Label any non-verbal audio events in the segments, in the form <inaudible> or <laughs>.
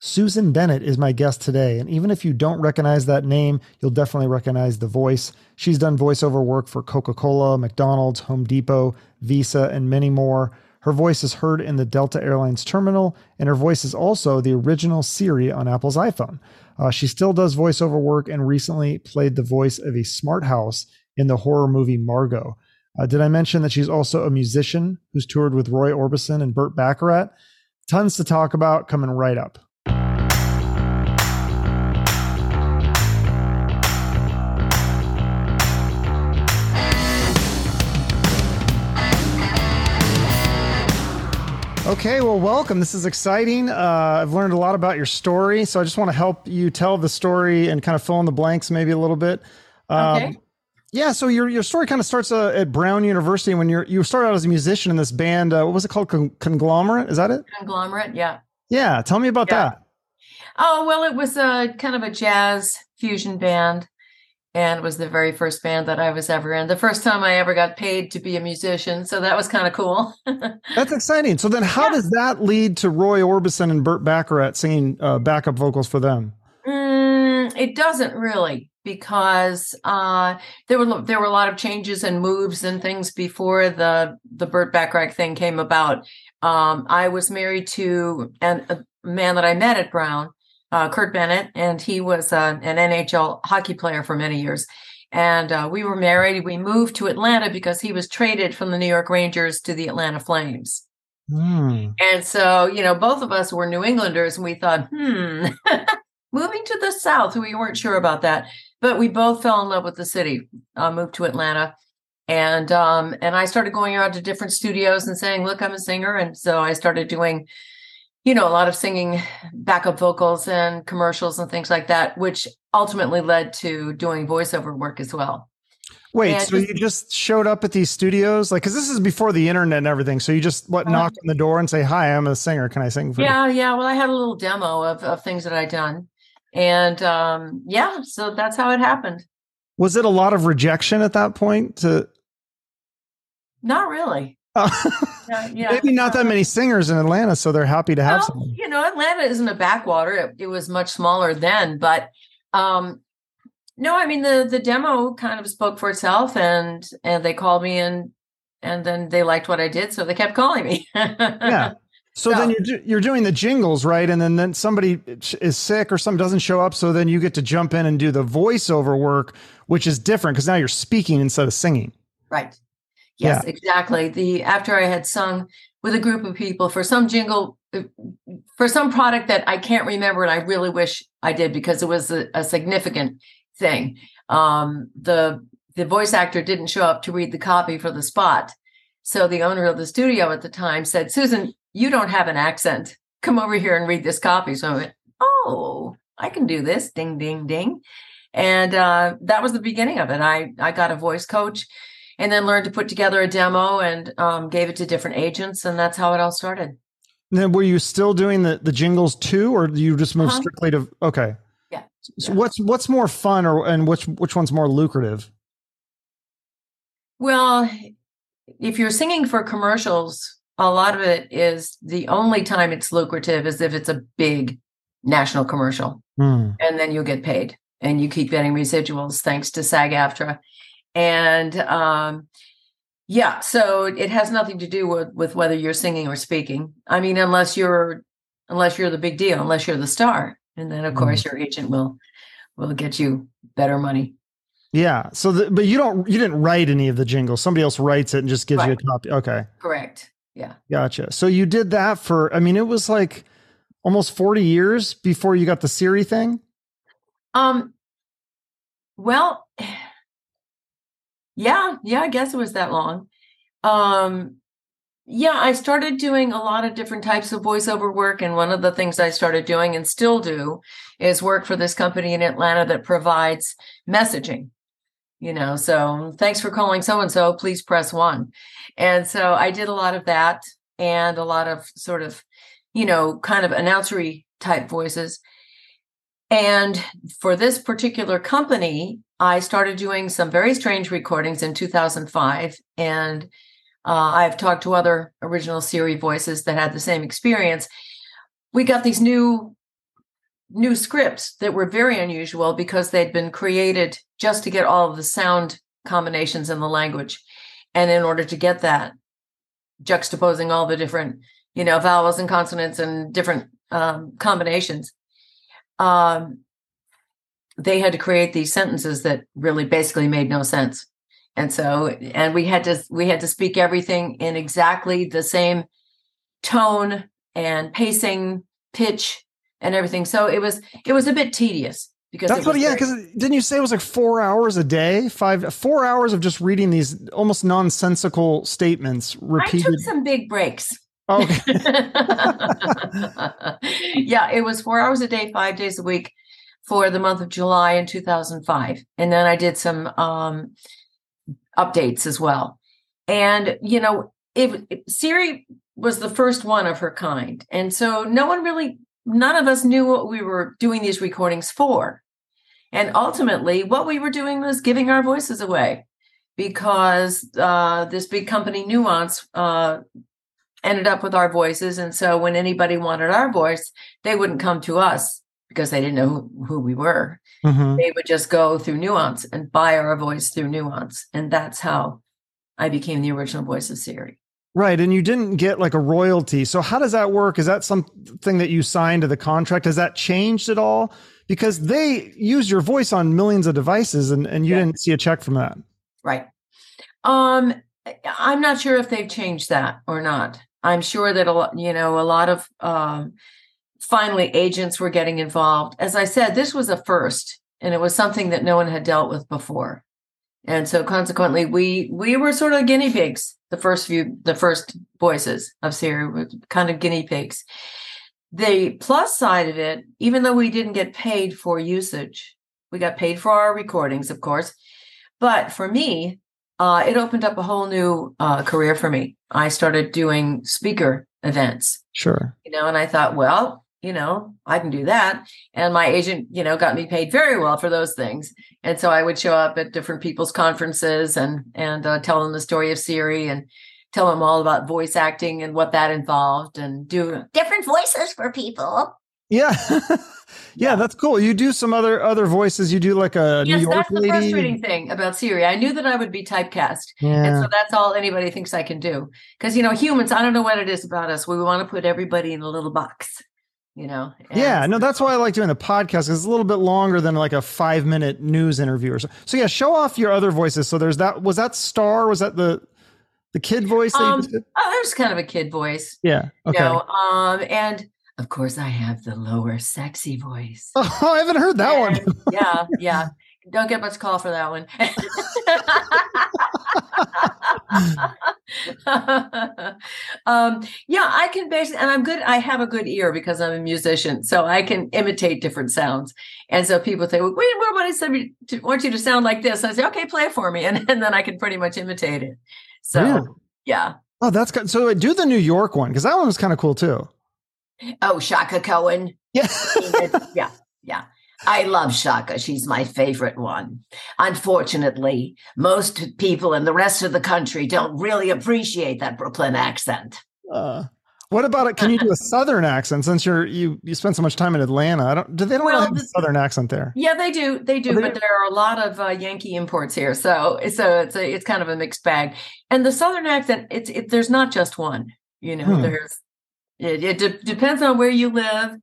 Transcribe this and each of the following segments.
Susan Bennett is my guest today, and even if you don't recognize that name, you'll definitely recognize the voice. She's done voiceover work for Coca Cola, McDonald's, Home Depot, Visa, and many more. Her voice is heard in the Delta Airlines terminal, and her voice is also the original Siri on Apple's iPhone. Uh, she still does voiceover work and recently played the voice of a smart house in the horror movie Margot. Uh, did I mention that she's also a musician who's toured with Roy Orbison and Burt Bacharach? Tons to talk about coming right up. Okay, well, welcome. This is exciting. Uh, I've learned a lot about your story, so I just want to help you tell the story and kind of fill in the blanks maybe a little bit. Um, Okay. Yeah, so your your story kind of starts uh, at Brown University when you're you started out as a musician in this band. Uh, what was it called? Con- Conglomerate? Is that it? Conglomerate, yeah. Yeah, tell me about Yeah. that. Oh, well, it was a kind of a jazz fusion band and was the very first band that I was ever in. The first time I ever got paid to be a musician. So that was kind of cool. <laughs> That's exciting. So then, how Yeah. does that lead to Roy Orbison and Burt Bacharach singing uh, backup vocals for them? Mm, it doesn't really because uh, there were there were a lot of changes and moves and things before the the Burt Bacharach thing came about. Um, I was married to an, a man that I met at Brown, uh, Kurt Bennett, and he was uh, an NHL hockey player for many years. And uh, we were married. We moved to Atlanta because he was traded from the New York Rangers to the Atlanta Flames. Hmm. And so, you know, both of us were New Englanders and we thought, hmm, <laughs> moving to the South, we weren't sure about that. But we both fell in love with the city, uh, moved to Atlanta. And um, and I started going around to different studios and saying, look, I'm a singer. And so I started doing, you know, a lot of singing backup vocals and commercials and things like that, which ultimately led to doing voiceover work as well. Wait, Yeah, so just- you just showed up at these studios, like, because this is before the internet and everything. So you just what Uh-huh. knock on the door and say, "Hi, I'm a singer. Can I sing for you?" Yeah, yeah. Well, I had a little demo of, of things that I'd done. And um, yeah, so that's how it happened. Was it a lot of rejection at that point? To Not really. Uh, <laughs> Yeah, yeah. maybe not that many singers in Atlanta, so they're happy to have Well, someone. you know, Atlanta isn't a backwater. It, it was much smaller then, but um, no, I mean the the demo kind of spoke for itself, and and they called me and and then they liked what I did, so they kept calling me. Yeah. <laughs> So then you're do- you're doing the jingles, right? And then then somebody is sick or something doesn't show up, so then you get to jump in and do the voiceover work, which is different because now you're speaking instead of singing. Right. Yes, exactly. The after I had sung with a group of people for some jingle uh, for some product that I can't remember and I really wish I did because it was a, a significant thing. Um the the voice actor didn't show up to read the copy for the spot. So the owner of the studio at the time said, "Susan, you don't have an accent. Come over here and read this copy." So I went, "Oh, I can do this." Ding ding ding. And uh that was the beginning of it. I I got a voice coach and then learned to put together a demo and um, gave it to different agents and that's how it all started And then were you still doing the, the jingles too, or you just moved Uh-huh. strictly to okay? Yeah. So Yeah. what's what's more fun, or and which which one's more lucrative? well if you're singing for commercials a lot of it is the only time it's lucrative is if it's a big national commercial Hmm. and then you'll get paid and you keep getting residuals thanks to SAG-AFTRA and um yeah so it has nothing to do with with whether you're singing or speaking i mean unless you're unless you're the big deal unless you're the star and then of Mm. course your agent will will get you better money Yeah. So, the, but you don't you didn't write any of the jingles. Somebody else writes it and just gives you a copy. Okay, correct yeah gotcha. So you did that for. I mean, it was like almost forty years before you got the Siri thing. um well yeah yeah i guess it was that long. Um yeah i started doing a lot of different types of voiceover work and one of the things i started doing and still do is work for this company in atlanta that provides messaging you know so thanks for calling so and so please press one. And so i did a lot of that and a lot of sort of you know kind of announcery type voices. And for this particular company, I started doing some very strange recordings in 2005. And uh, I've talked to other original Siri voices that had the same experience. We got these new new scripts that were very unusual because they'd been created just to get all of the sound combinations in the language. And in order to get that, juxtaposing all the different, you know, vowels and consonants and different um, combinations, um, they had to create these sentences that really basically made no sense. And so, and we had to we had to speak everything in exactly the same tone and pacing, pitch, and everything. So it was it was a bit tedious because that's what yeah because didn't you say it was like four hours a day five four hours of just reading these almost nonsensical statements repeated i took some big breaks okay. <laughs> yeah it was four hours a day five days a week for the month of july in 2005 and then i did some um, updates as well and you know if, if siri was the first one of her kind and so no one really none of us knew what we were doing these recordings for. And ultimately, what we were doing was giving our voices away because uh, this big company, Nuance, uh, ended up with our voices. And so when anybody wanted our voice, they wouldn't come to us because they didn't know who, who we were. Mm-hmm. They would just go through Nuance and buy our voice through Nuance. And that's how I became the original voice of Siri. Right. And you didn't get like a royalty. So how does that work? Is that something that you signed to the contract? Has that changed at all? Because they use your voice on millions of devices and, and you yeah. didn't see a check from that. Right. Um, I'm not sure if they've changed that or not. I'm sure that a lot, you know, a lot of um, finally agents were getting involved. As I said, this was a first, and it was something that no one had dealt with before. And so consequently we we were sort of guinea pigs the first few the first voices of Siri were kind of guinea pigs. The plus side of it even though we didn't get paid for usage we got paid for our recordings of course but for me uh, it opened up a whole new uh, career for me. I started doing speaker events. Sure. You know and i thought well you know, I can do that. And my agent, you know, got me paid very well for those things. And so I would show up at different people's conferences and and uh, tell them the story of Siri and tell them all about voice acting and what that involved and do different voices for people. Yeah. <laughs> yeah, that's cool. You do some other other voices. You do like a yes, New York that's lady. the frustrating thing about Siri. I knew that I would be typecast, yeah. and so that's all anybody thinks I can do. Because you know, humans, I don't know what it is about us. We want to put everybody in a little box you know and yeah no that's why i like doing the podcast because it's a little bit longer than like a five minute news interview or so. So yeah show off your other voices. So there's that was that star? Was that the the kid voice um, oh there's kind of a kid voice. Yeah okay. You know, um and of course i have the lower sexy voice. <laughs> Oh i haven't heard that and, one yeah yeah. Don't get much call for that one. <laughs> <laughs> um, yeah, I can basically, and I'm good. I have a good ear because I'm a musician, so I can imitate different sounds. And so people say, well, "Wait, what about I said to, want you to sound like this?" I say, "Okay, play it for me," <laughs> and, and then I can pretty much imitate it. So, really? yeah. Oh, that's good. So do the New York one because that one was kind of cool too. Oh, Shaka Cohen. Yeah. yeah. Yeah. I love Shaka. She's my favorite one. Unfortunately, most people in the rest of the country don't really appreciate that Brooklyn accent. Uh, what about it? Can you do a <laughs> Southern accent since you're you you spend so much time in Atlanta? I don't. Do they don't well, have a Southern accent there? Yeah, they do. They do. Oh, but there are a lot of uh, Yankee imports here, so so it's a it's kind of a mixed bag. And the Southern accent, it's it, there's not just one. You know, hmm. there's it, it de- depends on where you live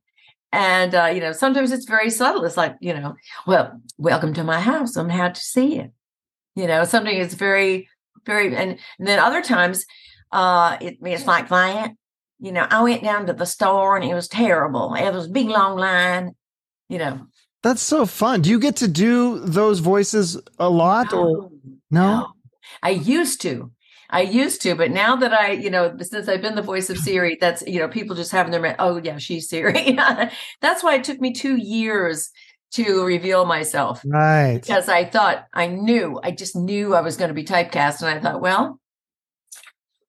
and, uh, you know, sometimes it's very subtle. It's like, you know, well, welcome to my house. I'm happy to see you. You know, something is very, very, and, and then other times uh, it, it's like that. You know, I went down to the store and it was terrible. It was a big long line, you know. That's so fun. Do you get to do those voices a lot no, or no? no? I used to. I used to, but now that I, you know, since I've been the voice of Siri, that's, you know, people just having their, oh, yeah, she's Siri. <laughs> that's why it took me two years to reveal myself. Right. Because I thought I knew, I just knew I was going to be typecast. And I thought, well,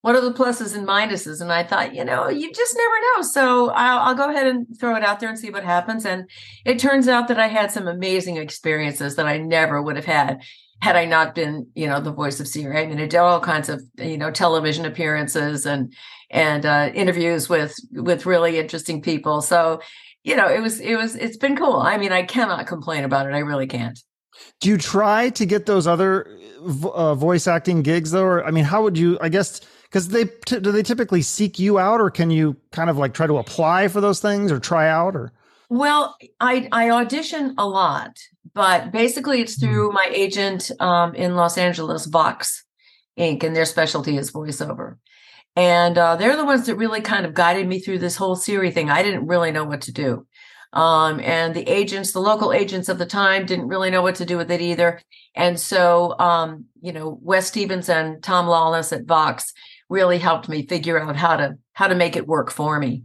what are the pluses and minuses? And I thought, you know, you just never know. So I'll, I'll, go ahead and throw it out there and see what happens. And it turns out that I had some amazing experiences that I never would have had had I not been, you know, the voice of Siri. I mean, I did all kinds of, you know, television appearances and and uh, interviews with with really interesting people. So you know, it was, it was, it's been cool. I mean, I cannot complain about it. I really can't. Do you try to get those other uh, voice acting gigs though? Or, I mean, how would you, I guess, because they, t- do they typically seek you out or can you kind of like try to apply for those things or try out or? Well, I, I audition a lot, but basically it's hmm. through my agent um, in Los Angeles, Vox Inc., and their specialty is voiceover. And uh, they're the ones that really kind of guided me through this whole Siri thing. I didn't really know what to do. Um, and the agents, the local agents of the time, didn't really know what to do with it either. And so, um, you know, Wes Stevens and Tom Lawless at Vox really helped me figure out how to how to make it work for me.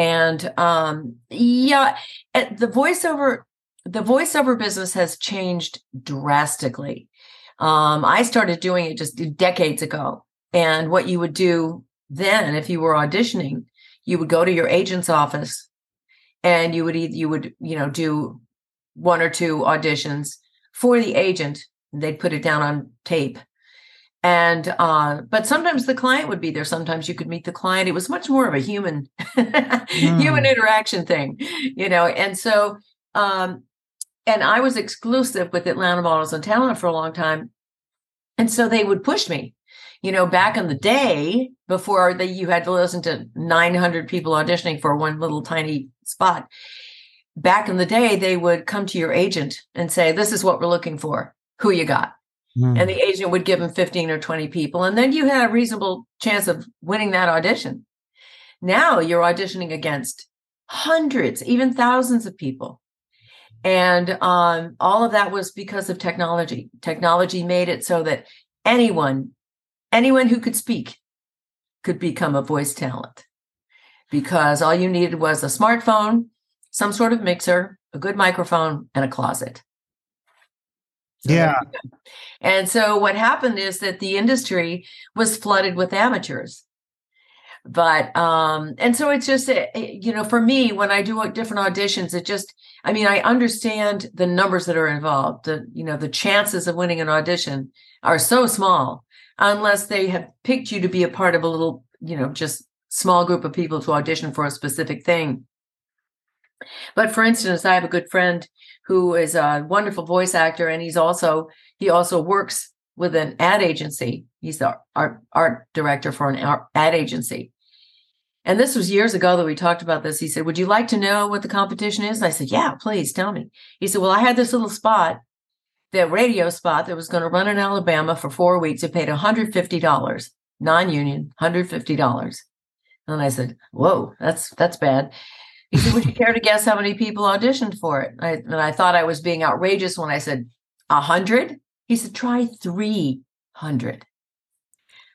And um, yeah, the voiceover the voiceover business has changed drastically. Um, I started doing it just decades ago. And what you would do then, if you were auditioning, you would go to your agent's office and you would either, you would, you know, do one or two auditions for the agent. They'd put it down on tape. And uh, but sometimes the client would be there. Sometimes you could meet the client. It was much more of a human <laughs> mm. human interaction thing, you know. And so um, and I was exclusive with Atlanta Models and Talent for a long time. And so they would push me you know, back in the day before that you had to listen to 900 people auditioning for one little tiny spot. Back in the day, they would come to your agent and say, This is what we're looking for. Who you got? Mm. And the agent would give them 15 or 20 people. And then you had a reasonable chance of winning that audition. Now you're auditioning against hundreds, even thousands of people. And um, all of that was because of technology. Technology made it so that anyone anyone who could speak could become a voice talent because all you needed was a smartphone, some sort of mixer, a good microphone, and a closet. So yeah. And so what happened is that the industry was flooded with amateurs. But um and so it's just eh, eh, you know for me when I do different auditions it just I mean I understand the numbers that are involved the you know the chances of winning an audition are so small unless they have picked you to be a part of a little, you know, just small group of people to audition for a specific thing. But for instance, I have a good friend who is a wonderful voice actor, and he's also he also works with an ad agency. He's the art art director for an ad agency. And this was years ago that we talked about this. He said, Would you like to know what the competition is? I said, Yeah, please tell me. He said, Well, I had this little spot the radio spot that was going to run in Alabama for four weeks. It paid $150, non-union, $150. And I said, "Whoa, that's that's bad." He said, "Would you <laughs> care to guess how many people auditioned for it?" I, and I thought I was being outrageous when I said a hundred. He said, "Try three hundred.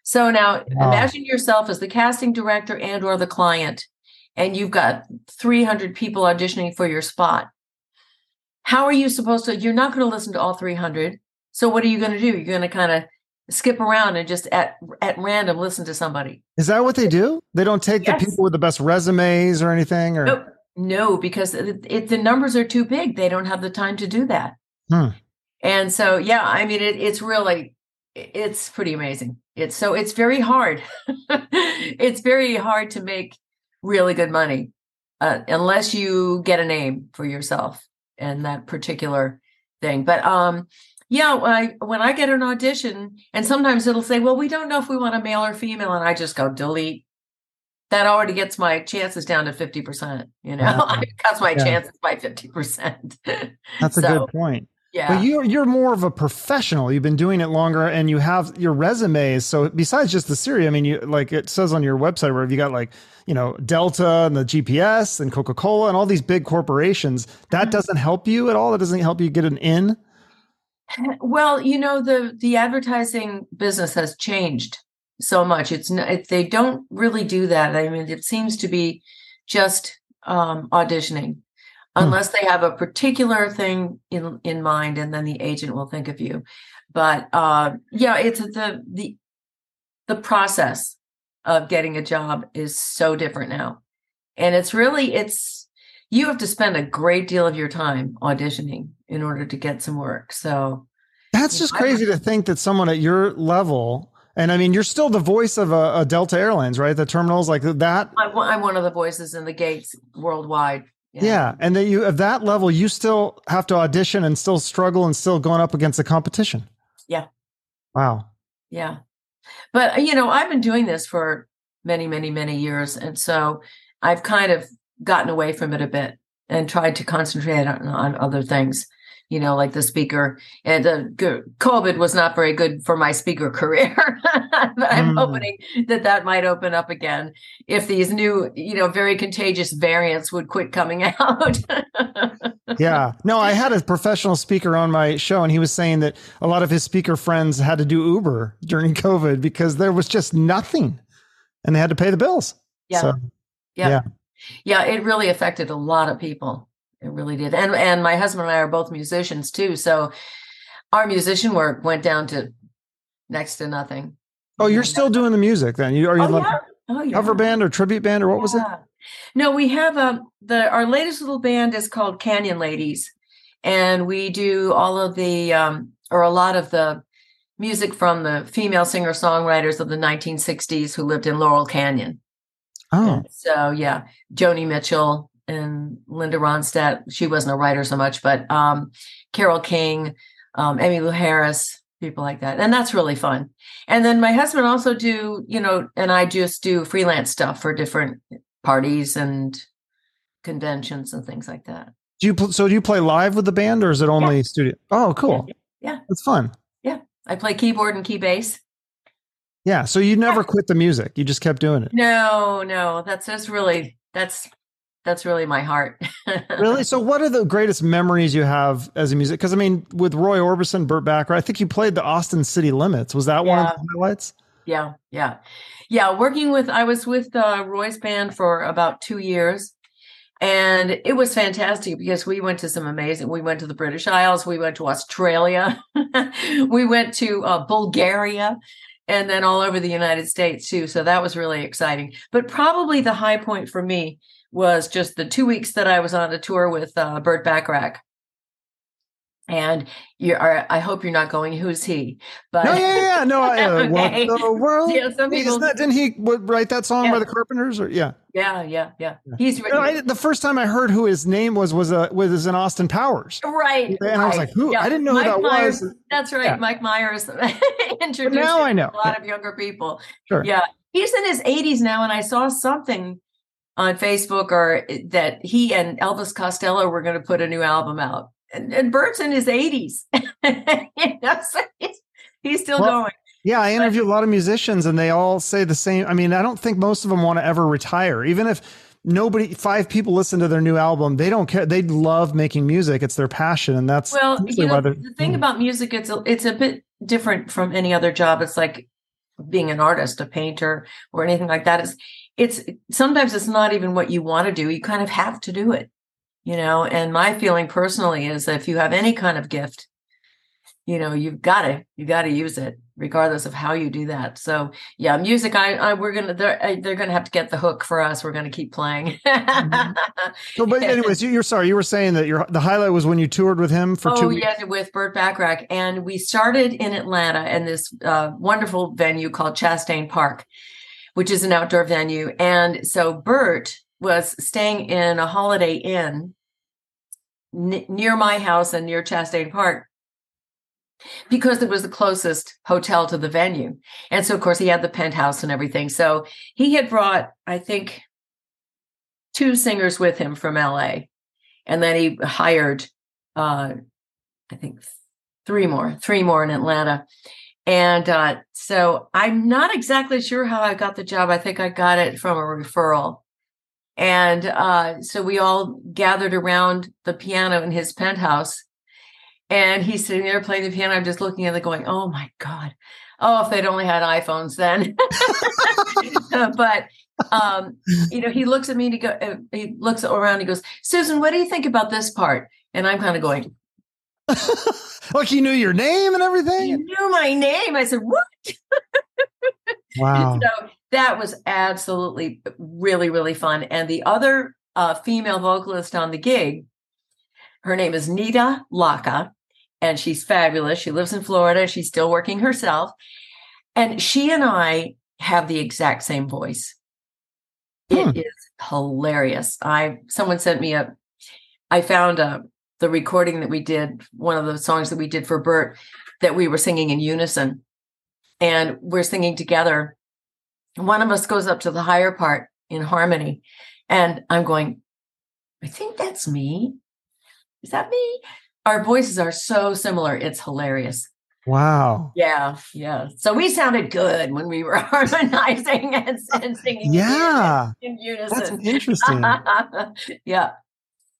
So now wow. imagine yourself as the casting director and or the client, and you've got 300 people auditioning for your spot how are you supposed to? You're not going to listen to all 300. So what are you going to do? You're going to kind of skip around and just at at random listen to somebody. Is that what they do? They don't take yes. the people with the best resumes or anything, or nope. no, because it, it, the numbers are too big. They don't have the time to do that. Hmm. And so, yeah, I mean, it, it's really it's pretty amazing. It's so it's very hard. <laughs> it's very hard to make really good money uh, unless you get a name for yourself and that particular thing. But um, yeah, when I when I get an audition, and sometimes it'll say, "Well, we don't know if we want a male or female," and I just go delete. That already gets my chances down to fifty percent. You know, <laughs> it cuts my yeah. chances by fifty percent. <laughs> That's a good point. Yeah. But you're you're more of a professional. You've been doing it longer and you have your resumes. So besides just the Siri, I mean you like it says on your website where you got like, you know, Delta and the GPS and Coca-Cola and all these big corporations. That mm-hmm. doesn't help you at all. That doesn't help you get an in. <laughs> Well, you know, the the advertising business has changed so much. It's not, they don't really do that. I mean, it seems to be just um, auditioning Hmm. unless they have a particular thing in in mind and then the agent will think of you but uh yeah it's the the the process of getting a job is so different now and it's really it's you have to spend a great deal of your time auditioning in order to get some work so that's just crazy to think that someone at your level and I mean, you're still the voice of uh, a, a Delta Airlines, right? The terminals like that. I'm, I'm, one of the voices in the gates worldwide. Yeah. yeah. And that you at that level, you still have to audition and still struggle and still going up against the competition. Yeah. Wow. Yeah. But you know, I've been doing this for many, many, many years. And so I've kind of gotten away from it a bit and tried to concentrate on, on other things you know, like the speaker. And uh, COVID was not very good for my speaker <laughs> career, I'm mm. hoping that that might open up again if these new, you know, very contagious variants would quit coming <laughs> out. yeah. No, I had a professional speaker on my show, and he was saying that a lot of his speaker friends had to do Uber during <laughs> COVID because there was just nothing and they had to pay the bills. Yeah. So, yeah. yeah. Yeah, it really affected a lot of people. It really did. And and my husband and I are both musicians too. So our musician work went down to next to nothing. Oh, you're still doing the music then? You are you oh, like yeah. Oh, yeah. cover band or tribute band or what yeah. was it? No, we have a um, the our latest little band is called Canyon Ladies, and we do all of the um or a lot of the music from the female singer songwriters of the 1960s who lived in Laurel Canyon. Oh, and so yeah, Joni Mitchell, and Linda Ronstadt. She wasn't a writer so much, but um, Carole King, um, Emmylou Harris, people like that, and that's really fun. And then my husband also do, you know, and I just do freelance stuff for different parties and conventions and things like that. Do you so do you play live with the band or is it only yeah. studio? Oh, cool. Yeah, it's fun. Yeah, I play keyboard and key bass. Yeah, so you never yeah. quit the music; you just kept doing it. No, no, that's just really that's that's really my heart. really? So, what are the greatest memories you have as a music? Because I mean, with Roy Orbison, Burt Bacharach, I think you played the Austin City Limits. Was that yeah. one of the highlights? Yeah, yeah, yeah. Working with, I was with uh, Roy's band for about two years, and it was fantastic because we went to some amazing. We went to the British Isles, we went to Australia, <laughs> we went to uh, Bulgaria and then all over the United States too. So that was really exciting. But probably the high point for me was just the two weeks that I was on a tour with uh, Burt Bacharach. And you are, I hope you're not going, who's he? But no, yeah, yeah, no, I, uh, <laughs> okay. what the world? Yeah, some people, that, didn't he write that song yeah. by the Carpenters? Or yeah, yeah, yeah, yeah. He's you know, I, the first time I heard who his name was was a was in Austin Powers, right? And right. I was like, who? Yeah. I didn't know Mike who that Myers, was. That's right, yeah. Mike Myers <laughs> introduced now I know a lot of younger people. Sure, yeah, he's in his 80s now, and I saw something on Facebook or eh, that he and Elvis Costello were going to put a new album out. And, and Burt's in his 80s. <laughs> you know, so he's, he's, still well, going. Yeah, I interview but, a lot of musicians and they all say the same. I mean, I don't think most of them want to ever retire. Even if nobody five people listen to their new album, they don't care. They love making music. It's their passion and that's Well, you know, the thing mm. about music it's a, it's a bit different from any other job. It's like being an artist, a painter or anything like that is it's sometimes it's not even what you want to do. You kind of have to do it, you know. And my feeling personally is that if you have any kind of gift, you know, you've got to you got to use it, regardless of how you do that. So yeah, music. I, I we're gonna they're they're gonna have to get the hook for us. We're gonna keep playing. mm-hmm. So, but <laughs> anyways, you, are sorry. You were saying that your the highlight was when you toured with him for oh, two. Oh yeah, with Burt Bacharach and we started in Atlanta in this uh, wonderful venue called Chastain Park which is an outdoor venue. And so bert was staying in a Holiday Inn n- near my house and near Chastain Park because it was the closest hotel to the venue. And so, of course, he had the penthouse and everything. So he had brought, I think, two singers with him from LA. And then he hired, uh, I think, three more, three more in Atlanta. And uh, so I'm not exactly sure how I got the job. I think I got it from a referral. And uh, so we all gathered around the piano in his penthouse. And he's sitting there playing the piano. I'm just looking at it going, oh my God. Oh, if they'd only had iPhones then. <laughs> but um, you know, he looks at me and he go, uh, he looks around. He goes, Susan, what do you think about this part? And I'm kind of going, <laughs> like he knew your name and everything. He knew my name. I said, "What?" <laughs> Wow. so that was absolutely really really fun. And the other uh, female vocalist on the gig, her name is Nita Laka, and she's fabulous. She lives in Florida. She's still working herself, and she and I have the exact same voice. Hmm. It is hilarious. I someone sent me a I found a the recording that we did, one of the songs that we did for Burt, that we were singing in unison, and we're singing together. One of us goes up to the higher part in harmony, and I'm going, I think that's me. Is that me? Our voices are so similar. It's hilarious. Wow. Yeah, yeah. So we sounded good when we were <laughs> harmonizing and, uh, and singing. Yeah. In unison. That's interesting. <laughs> yeah.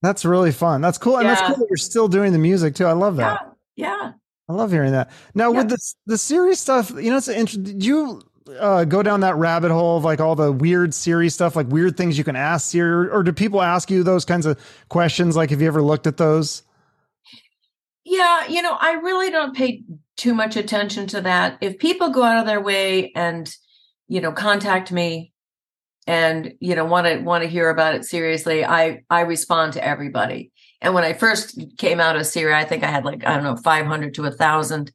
That's really fun. That's cool. And Yeah. that's cool that you're still doing the music too. I love that. Yeah. I love hearing that. Now Yeah. with the the series stuff, you know, it's interesting. Did you uh, go down that rabbit hole of like all the weird series stuff, like weird things you can ask Siri, or do people ask you those kinds of questions? Like, have you ever looked at those? Yeah, you know, I really don't pay too much attention to that. If people go out of their way and, you know, contact me and, you know, want to want to hear about it seriously, I I respond to everybody. And when I first came out of Siri, I think I had like I don't know, 500 to a 1000,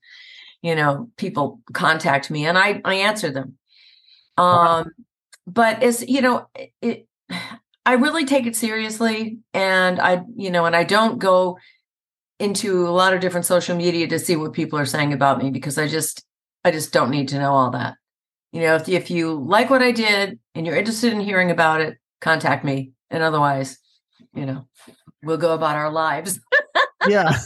you know, people contact me and I I answer them. Um but as, you know, it I really take it seriously and I, you know, and I don't go into a lot of different social media to see what people are saying about me because I just I just don't need to know all that. You know, if if you like what I did and you're interested in hearing about it, contact me. And otherwise, you know, we'll go about our lives. Yeah. <laughs>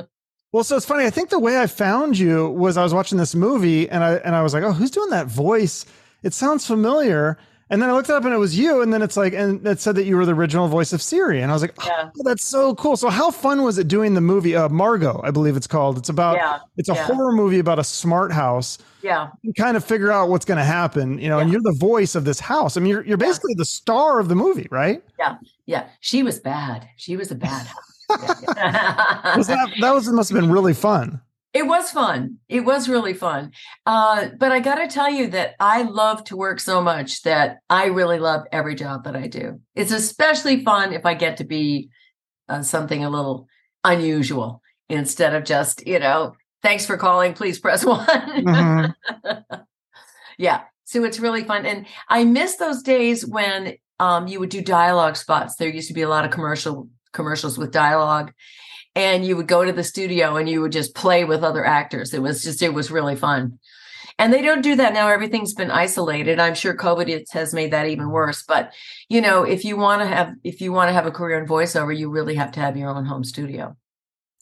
<laughs> <laughs> Well, so it's funny. I think the way I found you was I was watching this movie and I and I was like, oh, who's doing that voice? It sounds familiar. And then I looked it up and it was you. And then it's like, and it said that you were the original voice of Siri. And I was like, Yeah. oh, that's so cool. So how fun was it doing the movie uh, Margot? I believe it's called. It's about yeah. it's a yeah. horror movie about a smart house. Yeah. You kind of figure out what's going to happen, you know. And you're the voice of this house. I mean, you're you're basically the star of the movie, right? Yeah. Yeah. She was bad. She was a bad yeah. Was that that was must have been really fun. It was fun. It was really fun. Uh, but I got to tell you that I love to work so much that I really love every job that I do. It's especially fun if I get to be uh, something a little unusual instead of just, you know, thanks for calling, please press one. Mhm. <laughs> yeah. So it's really fun. And I miss those days when um, you would do dialogue spots. There used to be a lot of commercial commercials with dialogue and you would go to the studio and you would just play with other actors. It was just, it was really fun. And they don't do that now. Everything's been isolated. I'm sure COVID has made that even worse. But you know, if you want to have, if you want to have a career in voiceover, you really have to have your own home studio.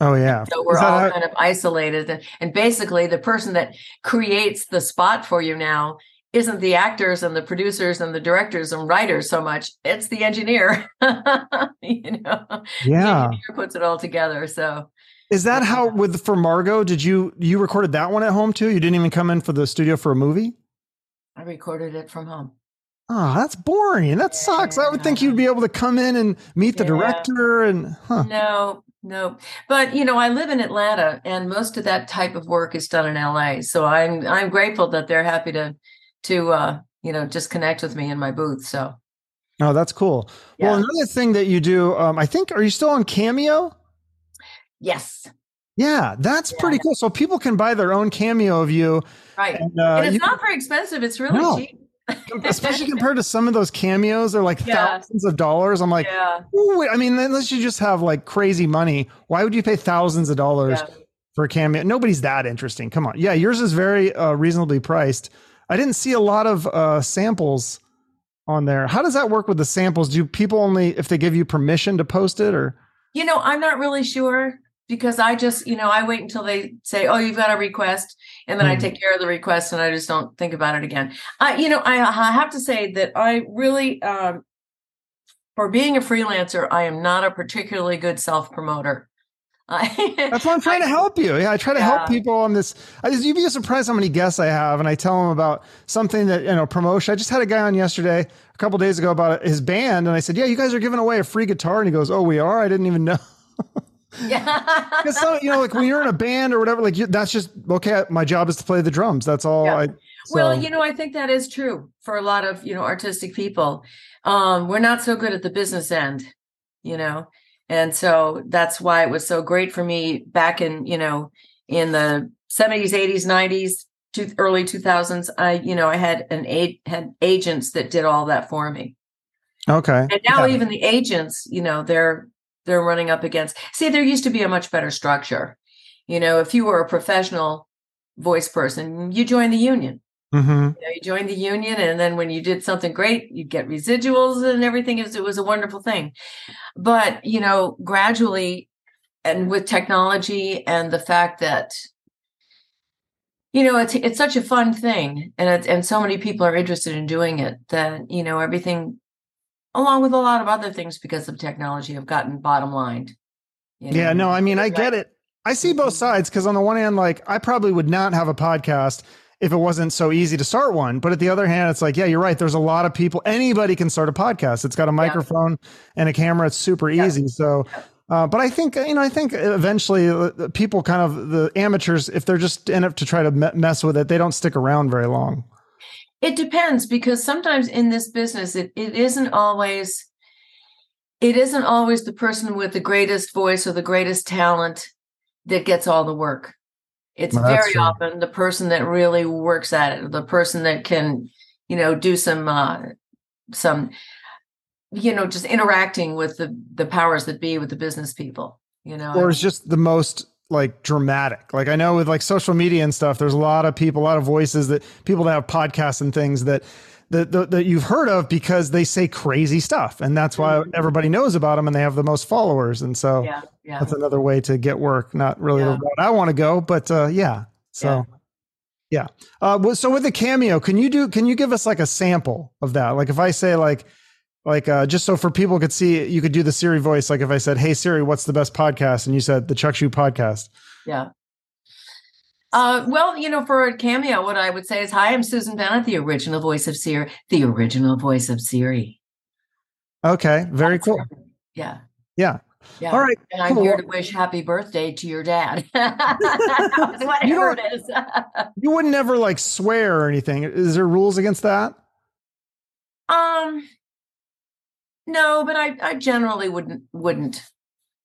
Oh yeah. So we're all how- kind of isolated, and, and basically, the person that creates the spot for you now isn't the actors and the producers and the directors and writers so much. It's the engineer. <laughs> you know, the yeah. engineer puts it all together. So Is that how with for Margot? Did you you recorded that one at home too? You didn't even come in for the studio for a movie? I recorded it from home. Oh, that's boring. That sucks. I would think you'd be able to come in and meet the Yeah. director and huh. No, no. But you know, I live in Atlanta and most of that type of work is done in LA. So I'm I'm grateful that they're happy to to uh, you know, just connect with me in my booth. So Oh, that's cool. Well, another thing that you do, um, I think, are you still on Cameo? yes. Yeah, that's Yeah. pretty cool. So people can buy their own cameo of you, Right. and, uh, and it's not very expensive. It's really No. cheap. especially <laughs> compared to some of those cameos, they're like Yeah. thousands of dollars. I'm like, yeah. I mean, unless you just have like crazy money, why would you pay thousands of dollars Yeah. for a cameo? Nobody's that interesting. Come on. Yeah, yours is very uh, reasonably priced. I didn't see a lot of uh, samples on there. How does that work with the samples? Do people only if they give you permission to post it or? You know, I'm not really sure because I just, you know, I wait until they say, "Oh, you've got a request," and then I Mhm. take care of the request, and I just don't think about it again. I, you know, I, I have to say that I really, um, for being a freelancer, I am not a particularly good self promoter. That's why I'm trying to help you. Yeah, I try to help people on this. I, you'd be surprised how many guests I have, and I tell them about something that you know promotion. I just had a guy on yesterday, a couple days ago, about his band, and I said, "Yeah, you guys are giving away a free guitar," and he goes, "Oh, we are. I didn't even know." Yeah. <laughs> Some, you know, like when you're in a band or whatever, like you, that's just okay. My job is to play the drums. That's all. Yeah. I so, Well, you know, I think that is true for a lot of, you know, artistic people. Um, we're not so good at the business end, you know. And so that's why it was so great for me back in, you know, in the 70s, 80s, 90s, to early 2000s. I, you know, I had an a- had agents that did all that for me. Okay. And now yeah. even the agents, you know, they're they're running up against. See, there used to be a much better structure. You know, if you were a professional voice person, you joined the union. Mm-hmm. You, know, you joined the union, and then when you did something great, you'd get residuals and everything. It was, it was a wonderful thing. But you know, gradually, and with technology and the fact that you know it's it's such a fun thing, and it's, and so many people are interested in doing it that you know everything, along with a lot of other things because of technology, have gotten bottom lined. You know? Yeah, no, I mean, I get it. I see both sides because on the one hand, like I probably would not have a podcast if it wasn't so easy to start one. But at the other hand, it's like, yeah, you're right. There's a lot of people. Anybody can start a podcast. It's got a microphone yeah. and a camera. It's super yeah. easy. So, uh, but I think you know, I think eventually uh, people kind of the amateurs, if they're just in it to try to mess with it, they don't stick around very long. It depends because sometimes in this business, it, it isn't always it isn't always the person with the greatest voice or the greatest talent that gets all the work. It's well, very true. often the person that really works at it, the person that can, you know, do some uh, some, you know, just interacting with the the powers that be, with the business people. You know, or it's just the most like dramatic. Like I know with like social media and stuff, there's a lot of people, a lot of voices that people that have podcasts and things that that, that, that you've heard of because they say crazy stuff, and that's why mm-hmm. everybody knows about them, and they have the most followers, and so yeah, yeah. that's another way to get work. Not really yeah. the route I want to go, but uh, yeah. So. Yeah. Uh, so with the cameo, can you do? Can you give us like a sample of that? Like if I say like, like uh, just so for people could see, you could do the Siri voice. Like if I said, "Hey Siri, what's the best podcast?" and you said the Chuck Shute podcast. Yeah. Uh, well, you know, for a cameo, what I would say is, "Hi, I'm Susan Bennett, the original voice of Siri, the original voice of Siri." Okay, very That's cool. Yeah. Yeah. Yeah. All right. And I'm cool. here to wish happy birthday to your dad. <laughs> <laughs> Whatever it is. <laughs> you would never like swear or anything. Is there rules against that? Um no, but I, I generally wouldn't wouldn't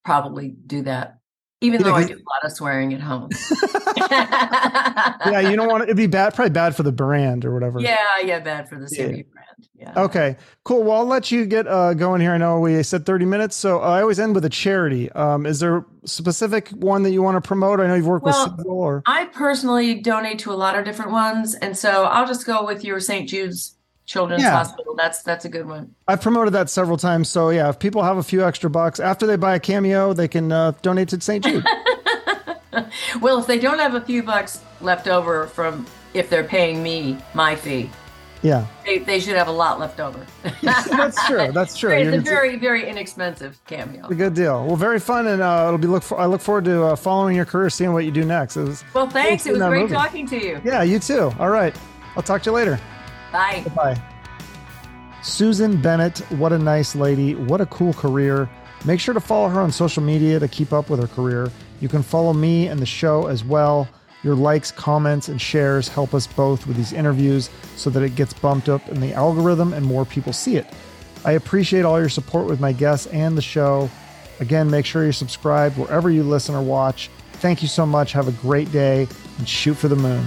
probably do that even though I do a lot of swearing at home. <laughs> <laughs> yeah, you don't want it. It'd be bad, probably bad for the brand or whatever. Yeah, yeah, bad for the Siri yeah. brand. Yeah. Okay, cool. Well, I'll let you get uh, going here. I know we said 30 minutes, so I always end with a charity. Um, is there a specific one that you want to promote? I know you've worked well, with or I personally donate to a lot of different ones, and so I'll just go with your St. Jude's Children's yeah. Hospital. That's that's a good one. I've promoted that several times. So yeah, if people have a few extra bucks after they buy a cameo, they can uh, donate to St. Jude. <laughs> well, if they don't have a few bucks left over from if they're paying me my fee, yeah, they, they should have a lot left over. <laughs> that's true. That's true. <laughs> It's a very very inexpensive cameo. A good deal. Well, very fun, and uh, it'll be look. For, I look forward to uh, following your career, seeing what you do next. It was well. Thanks. It was great movie. talking to you. Yeah, you too. All right. I'll talk to you later. Bye. Bye. Susan Bennett, what a nice lady. What a cool career. Make sure to follow her on social media to keep up with her career. You can follow me and the show as well. Your likes, comments, and shares help us both with these interviews so that it gets bumped up in the algorithm and more people see it. I appreciate all your support with my guests and the show. Again, make sure you're subscribed wherever you listen or watch. Thank you so much. Have a great day and shoot for the moon.